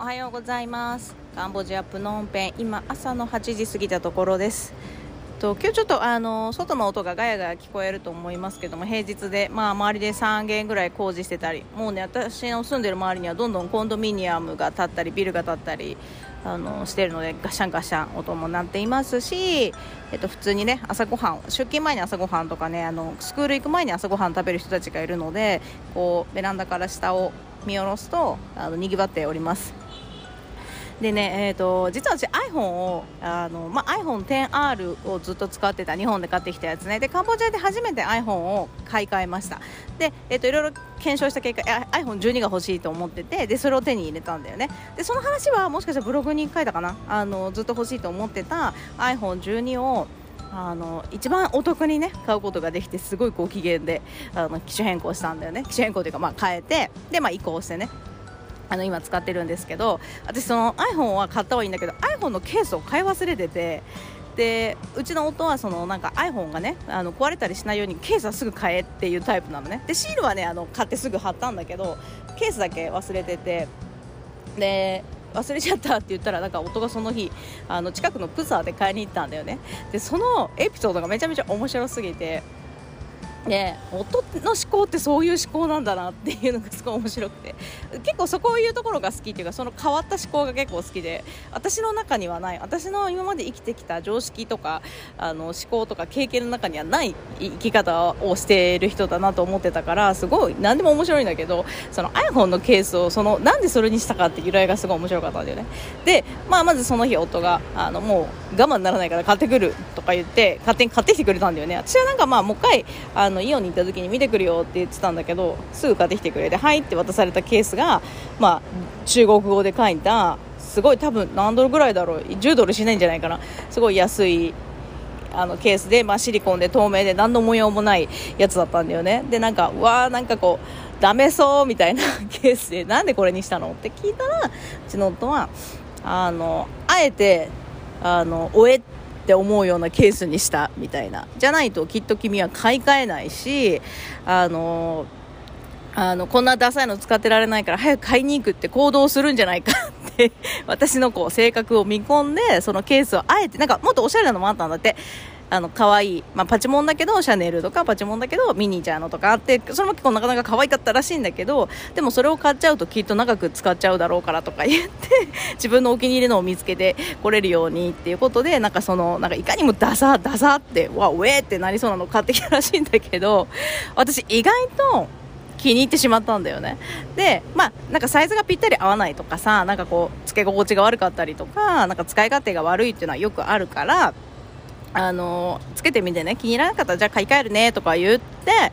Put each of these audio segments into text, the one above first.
おはようございます。カンボジアプノンペン。今朝の8時過ぎたところです。と今日ちょっとあの外の音がガヤガヤ聞こえると思いますけども平日で、まあ、周りで3軒ぐらい工事してたりもうね私の住んでる周りにはどんどんコンドミニアムが建ったりビルが建ったりあのしてるのでガシャンガシャン音も鳴っていますし、えっと、普通にね朝ごはん出勤前に朝ごはんとかねあのスクール行く前に朝ごはん食べる人たちがいるのでこうベランダから下を見下ろすとあのにぎわっております。でね、えーと、実は私 iPhone をあの、まあ、iPhone10R をずっと使ってた日本で買ってきたやつね。でカンボジアで初めて iPhone を買い替えました。で、えーと、いろいろ検証した結果 iPhone12 が欲しいと思っててでそれを手に入れたんだよね。でその話はもしかしたらブログに書いたかな？あのずっと欲しいと思ってた iPhone12 をあの一番お得にね買うことができてすごいご機嫌であの機種変更したんだよね。機種変更というかまあ変えてでまあ移行してね。あの今使ってるんですけど私その iPhone は買った方がいいんだけど iPhone のケースを買い忘れててでうちの夫はそのなんか iPhone がねあの壊れたりしないようにケースはすぐ買えっていうタイプなのね。でシールはねあの買ってすぐ貼ったんだけどケースだけ忘れててで忘れちゃったって言ったらなんか夫がその日あの近くのプサーで買いに行ったんだよね。でそのエピソードがめちゃめちゃ面白すぎてね、音の思考ってそういう思考なんだなっていうのがすごい面白くて結構そこいうところが好きっていうかその変わった思考が結構好きで私の中にはない。私の今まで生きてきた常識とかあの思考とか経験の中にはない生き方をしている人だなと思ってたからすごい何でも面白いんだけどその iPhone のケースをそのなんでそれにしたかって由来がすごい面白かったんだよね。で、まあ、まずその日夫があのもう我慢ならないから買ってくるとか言って勝手に買ってきてくれたんだよね。私はなんかまあもう一回あのイオンに行った時に見てくるよって言ってたんだけどすぐ買ってきてくれてはいって渡されたケースが、まあ、中国語で書いたすごい多分何ドルぐらいだろう。10ドルしないんじゃないかな。すごい安いあのケースで、まあ、シリコンで透明で何の模様もないやつだったんだよね。でなんかうわーなんかこうダメそうみたいな ケースでなんでこれにしたの？って聞いたらうちの夫はあのあえてあのおえてって思うようなケースにしたみたいな。じゃないときっと君は買い替えないしあのあのこんなダサいの使ってられないから早く買いに行くって行動するんじゃないかって私のこう性格を見込んでそのケースをあえてなんかもっとおしゃれなのもあったんだって。あの可愛い、まあ、パチモンだけどシャネルとかパチモンだけどミニーちゃんのとかあってそれも結構なかなか可愛かったらしいんだけどでもそれを買っちゃうときっと長く使っちゃうだろうからとか言って 自分のお気に入りのを見つけてこれるようにっていうことでなんかそのなんかいかにもダサダサってわウェーってなりそうなのを買ってきたらしいんだけど私意外と気に入ってしまったんだよね。でまあなんかサイズがぴったり合わないとかさなんかこう付け心地が悪かったりとかなんか使い勝手が悪いっていうのはよくあるからあのつけてみてね気に入らなかったらじゃあ買い替えるねとか言って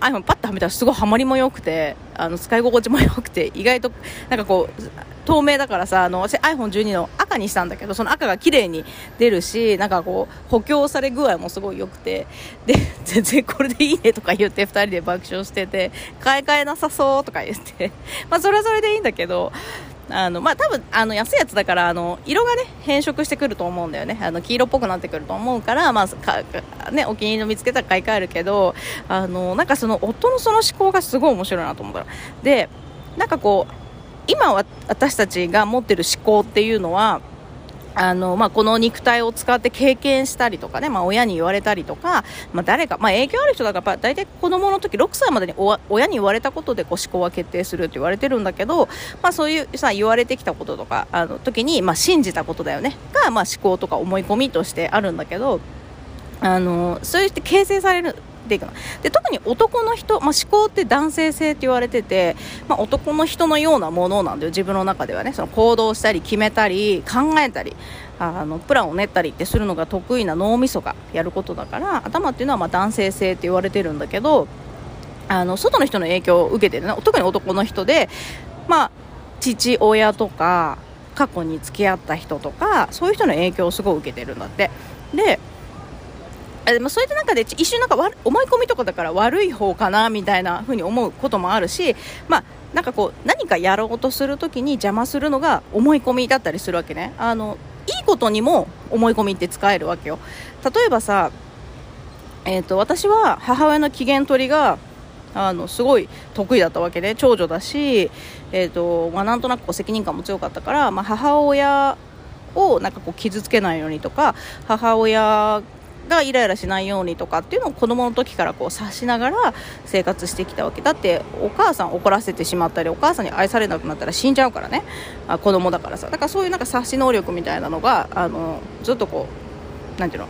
iPhone パッとはめたらすごいハマりも良くてあの使い心地も良くて意外となんかこう透明だからさあの私 iPhone12 の赤にしたんだけどその赤が綺麗に出るしなんかこう補強され具合もすごい良くてで全然これでいいねとか言って2人で爆笑してて買い替えなさそうとか言ってまあそれはそれでいいんだけどあのまあ多分あの安いやつだからあの色がね変色してくると思うんだよね。あの黄色っぽくなってくると思うからまあかねお気に入りの見つけたら買い替えるけどあのなんかその夫のその思考がすごい面白いなと思ったらでなんかこう今は私たちが持ってる思考っていうのはあの、まあ、この肉体を使って経験したりとかね、まあ、親に言われたりとか、まあ、誰か、まあ、影響ある人だから、大体子供の時6歳までに親に言われたことでこう思考は決定するって言われてるんだけど、まあ、そういうさ、言われてきたこととか、あの、時に、まあ、信じたことだよね、が、まあ、思考とか思い込みとしてあるんだけど、あの、そういって形成されるていくので特に男の人、まあ、思考って男性性って言われてて、まあ、男の人のようなものなんだよ自分の中ではね。その行動したり決めたり考えたりあのプランを練ったりってするのが得意な脳みそがやることだから頭っていうのはま男性性って言われてるんだけどあの外の人の影響を受けてるね。特に男の人で、まあ、父親とか過去に付き合った人とかそういう人の影響をすごい受けてるんだって。ででもそういった中で一瞬なんか思い込みとかだから悪い方かなみたいな風に思うこともあるし、まあ、なんかこう何かやろうとするときに邪魔するのが思い込みだったりするわけね。あのいいことにも思い込みって使えるわけよ。例えばさ、えーと、私は母親の機嫌取りがあのすごい得意だったわけで長女だし、えーとまあ、なんとなく責任感も強かったから、まあ、母親をなんかこう傷つけないようにとか母親がイライラしないようにとかっていうのを子供の時からこう察しながら生活してきたわけだってお母さん怒らせてしまったりお母さんに愛されなくなったら死んじゃうからね。あ子供だからさ。だからそういうなんか察し能力みたいなのがあのずっとこうなんていうの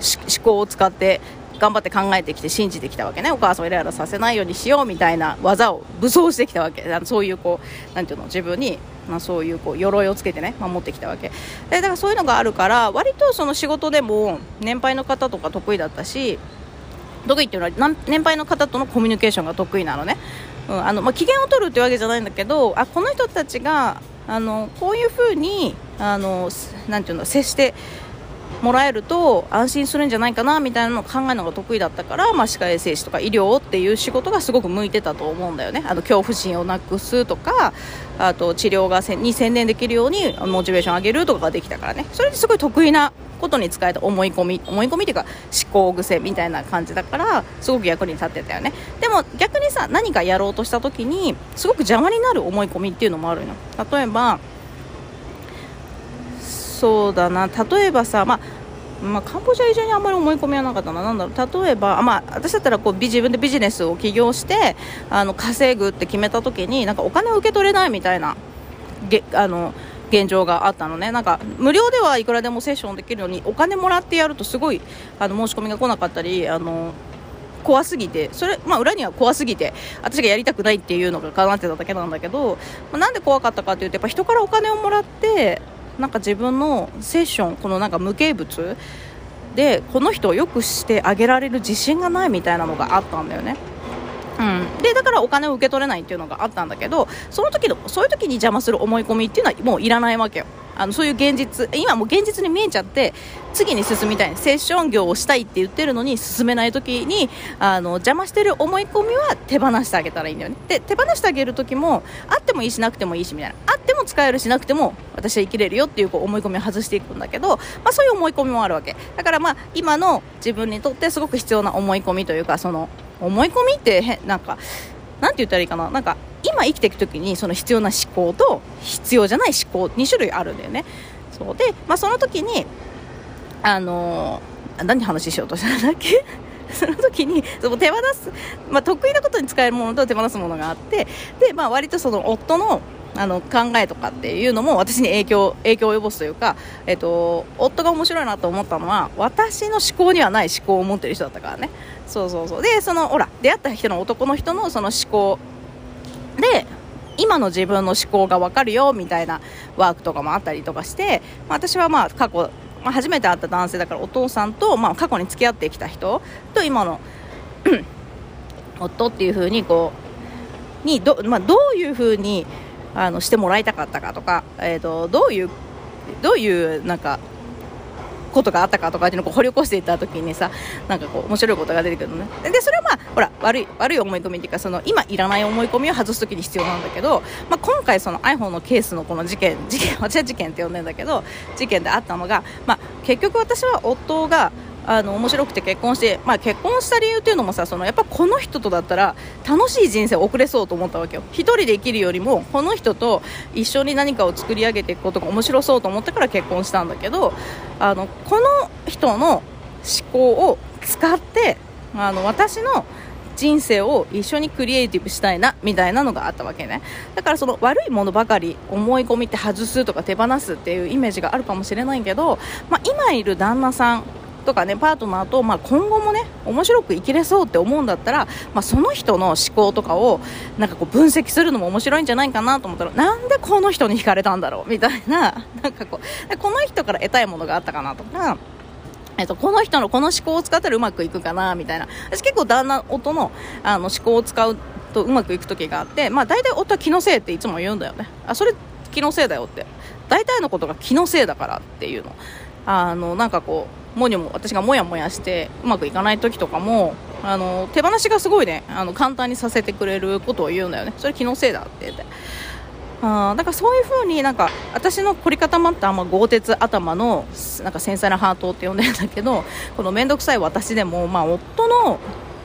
思考を使って頑張って考えてきて信じてきたわけね。お母さんをイライラさせないようにしようみたいな技を武装してきたわけ。そういうこうなんていうの自分に、まあ、そういうこう鎧をつけてね守ってきたわけ。でだからそういうのがあるから割とその仕事でも年配の方とか得意だったし得意っていうのは年配の方とのコミュニケーションが得意なのね、うんあのまあ、機嫌を取るってわけじゃないんだけどあこの人たちがあのこういうふうにあのなんていうの接してもらえると安心するんじゃないかなみたいなのを考えるのが得意だったから、まあ、歯科衛生士とか医療っていう仕事がすごく向いてたと思うんだよね。あの恐怖心をなくすとかあと治療がに専念できるようにモチベーション上げるとかができたからね。それですごい得意なことに使えた思い込み思い込みっていうか思考癖みたいな感じだからすごく役に立ってたよね。でも逆にさ何かやろうとした時にすごく邪魔になる思い込みっていうのもあるの。例えばそうだな。例えばさ、まあ、まあ、カンボジア以上にあんまり思い込みはなかったな、なんだろう、例えば、まあ、私だったらこう自分でビジネスを起業してあの稼ぐって決めた時になんかお金を受け取れないみたいなげあの現状があったのね、なんか無料ではいくらでもセッションできるのにお金もらってやるとすごいあの申し込みが来なかったり。あの怖すぎてそれ、まあ、裏には怖すぎて私がやりたくないっていうのがかなってただけなんだけど、まあ、なんで怖かったかというとやっぱ人からお金をもらってなんか自分のセッションこのなんか無形物でこの人をよくしてあげられる自信がないみたいなのがあったんだよね。うん、でだからお金を受け取れないっていうのがあったんだけどその時のそういう時に邪魔する思い込みっていうのはもういらないわけよあのそういう現実今も現実に見えちゃって次に進みたい。セッション業をしたいって言ってるのに進めない時にあの邪魔してる思い込みは手放してあげたらいいんだよね。で手放してあげる時もあってもいいしなくてもいいしみたいな。あっても使えるしなくても私は生きれるよっていうこう思い込みを外していくんだけど、まあ、そういう思い込みもあるわけ。だからまあ今の自分にとってすごく必要な思い込みというかその思い込みってなんかなんて言ったらいいかな。なんか今生きていく時にその必要な思考と必要じゃない思考2種類あるんだよね。そう。で、まあ、その時にあのー、何話しようとしたんだっけ？その時にその手放す、まあ、得意なことに使えるものと手放すものがあってで、まあ、割とその夫のあの考えとかっていうのも私に影響影響を及ぼすというか、えっと、夫が面白いなと思ったのは私の思考にはない思考を持ってる人だったからね。そうそうそう。でそのほら出会った人の男の人のその思考で今の自分の思考が分かるよみたいなワークとかもあったりとかして、まあ、私はまあ過去、まあ、初めて会った男性だからお父さんと、まあ、過去に付き合ってきた人と今の 夫っていう風にこうにど,、まあ、どういう風にあのしてもらいたかったかとか、えーと、どういうどういうなんかことがあったかとかっていうのを掘り起こしていった時にさなんかこう面白いことが出てくるのね。でそれはまあほら悪い悪い思い込みっていうかその今いらない思い込みを外す時に必要なんだけど、まあ、今回その iPhone のケースのこの事件事件私は事件って呼んでんだけど事件であったのが、まあ、結局私は夫があの面白くて結婚して、まあ、結婚した理由っていうのもさそのやっぱこの人とだったら楽しい人生を送れそうと思ったわけよ。1人で生きるよりもこの人と一緒に何かを作り上げていくことが面白そうと思ってから結婚したんだけどあのこの人の思考を使ってあの私の人生を一緒にクリエイティブしたいなみたいなのがあったわけね。だからその悪いものばかり思い込みって外すとか手放すっていうイメージがあるかもしれないけど、まあ、今いる旦那さんとかねパートナーと、まあ、今後もね面白く生きれそうって思うんだったら、まあ、その人の思考とかをなんかこう分析するのも面白いんじゃないかなと思ったらなんでこの人に惹かれたんだろう？みたいな なんかこうこの人から得たいものがあったかなとか。えっと、この人のこの思考を使ったらうまくいくかなみたいな。私結構旦那夫のあの思考を使うとうまくいく時があって、まあ、大体夫は気のせいっていつも言うんだよね。あそれ気のせいだよって。大体のことが気のせいだからっていうの。あのなんかこうもにも私がもやもやしてうまくいかない時とかもあの手放しがすごいねあの簡単にさせてくれることを言うんだよね。それ気のせいだって言って。あだからそういう風になんか私の凝り固まったあんま豪鉄頭のなんか繊細なハートって呼んでるんだけどこの面倒くさい私でも、まあ、夫の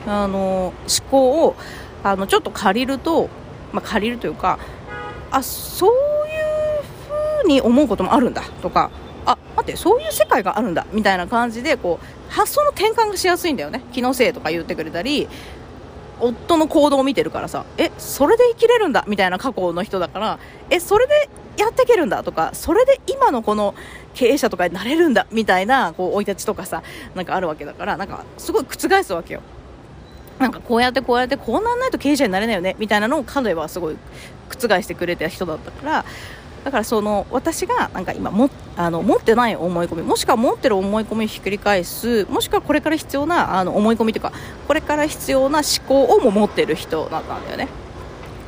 あの思考をあのちょっと借りると、まあ、借りるというかあそういう風に思うこともあるんだとか。ってそういう世界があるんだみたいな感じでこう発想の転換がしやすいんだよね。気のせいとか言ってくれたり夫の行動を見てるからさ。えそれで生きれるんだみたいな過去の人だからえそれでやっていけるんだとかそれで今のこの経営者とかになれるんだみたいなこう生い立ちとかさなんかあるわけだからなんかすごい覆すわけよ。なんかこうやってこうやってこうなんないと経営者になれないよねみたいなのを彼はすごい覆してくれた人だったからだからその私がなんか今もあの持ってない思い込みもしくは持ってる思い込みをひっくり返すもしくはこれから必要なあの思い込みというかこれから必要な思考をも持ってる人だったんだよね。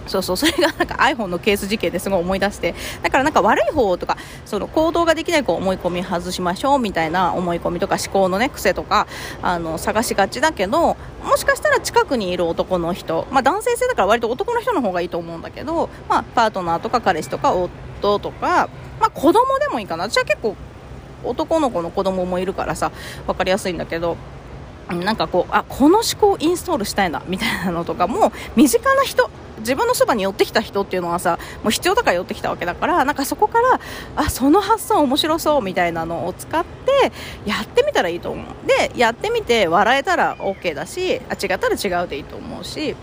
そうそう。それがなんか iPhone のケース事件ですごい思い出して。だからなんか悪い方とかその行動ができないこう思い込み外しましょうみたいな思い込みとか思考のね癖とかあの探しがちだけどもしかしたら近くにいる男の人、まあ、男性性だから割と男の人の方がいいと思うんだけど、まあ、パートナーとか彼氏とか夫とか、まあ、子供でもいいかな。私は結構男の子の子供もいるからさ分かりやすいんだけどなんかこうあこの思考をインストールしたいんだみたいなのとかも身近な人自分のそばに寄ってきた人っていうのはさもう必要だから寄ってきたわけだからなんかそこからあその発想面白そうみたいなのを使ってやってみたらいいと思う。でやってみて笑えたら OK だしあ違ったら違うでいいと思うし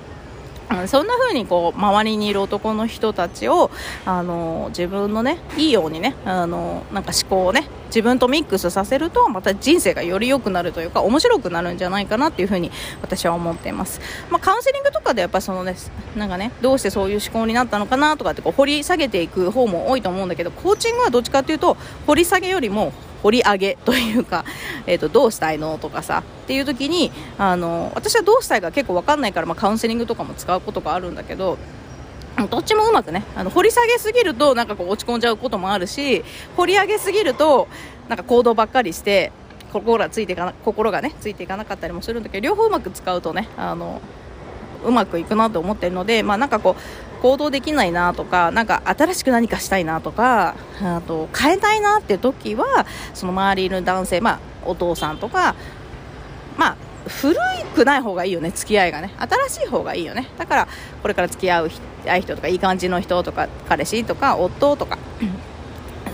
そんな風にこう周りにいる男の人たちをあの自分のねいいようにねあのなんか思考をね自分とミックスさせるとまた人生がより良くなるというか面白くなるんじゃないかなっていう風に私は思っています、まあ、カウンセリングとかでやっぱそのねなんかねどうしてそういう思考になったのかなとかってこう掘り下げていく方も多いと思うんだけどコーチングはどっちかっていうと掘り下げよりも掘り上げというか、えーと、どうしたいのとかさっていう時にあの私はどうしたいか結構分かんないから、まあ、カウンセリングとかも使うことがあるんだけどどっちもうまくねあの掘り下げすぎるとなんかこう落ち込んじゃうこともあるし掘り上げすぎるとなんか行動ばっかりして心がついていかな心がねついていかなかったりもするんだけど両方うまく使うとねあのうまくいくなと思ってるので、まあ、なんかこう行動できないなとかなんか新しく何かしたいなとかあと変えたいなっていう時はその周りの男性、まあ、お父さんとか、まあ、古くない方がいいよね付き合いがね。新しい方がいいよね。だからこれから付き合う人とかいい感じの人とか彼氏とか夫とか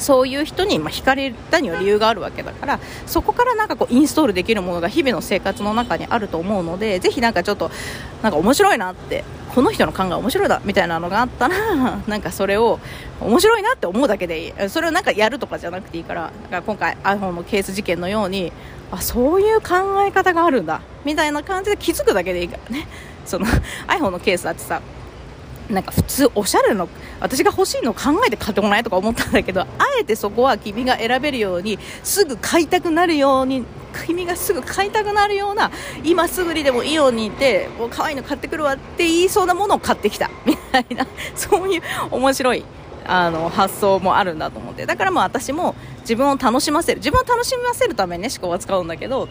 そういう人にま惹かれたには理由があるわけだからそこからなんかこうインストールできるものが日々の生活の中にあると思うのでぜひなんかちょっとなんか面白いなってこの人の考え面白いだみたいなのがあったら なんかそれを面白いなって思うだけでいい。それをなんかやるとかじゃなくていいからだから今回 iPhone のケース事件のようにあそういう考え方があるんだみたいな感じで気づくだけでいいからね。その iPhone のケースだってさなんか普通おしゃれの私が欲しいの考えて買ってこないとか思ったんだけどあえてそこは君が選べるようにすぐ買いたくなるように君がすぐ買いたくなるような今すぐにでもイオンに行ってもう可愛いの買ってくるわって言いそうなものを買ってきたみたいな そういう面白いあの発想もあるんだと思って。だからもう私も自分を楽しませる自分を楽しませるためにね思考は使うんだけど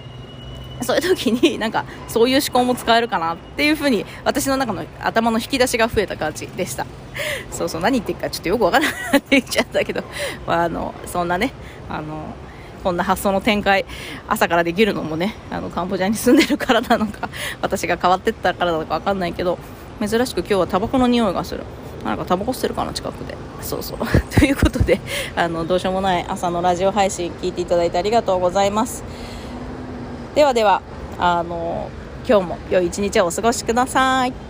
そういう時になんかそういう思考も使えるかなっていう風に私の中の頭の引き出しが増えた感じでした。そうそう。何言ってるかちょっとよくわからなくなっていっちゃったけど、まあ、あのそんなねあのこんな発想の展開朝からできるのもねあのカンボジアに住んでるからなのか 私が変わってったからなのか分かんないけど珍しく今日はタバコの匂いがする。なんかタバコ吸ってるかな近くで。そうそう。ということであのどうしようもない朝のラジオ配信聞いていただいてありがとうございます。ではではあの今日も良い一日をお過ごしください。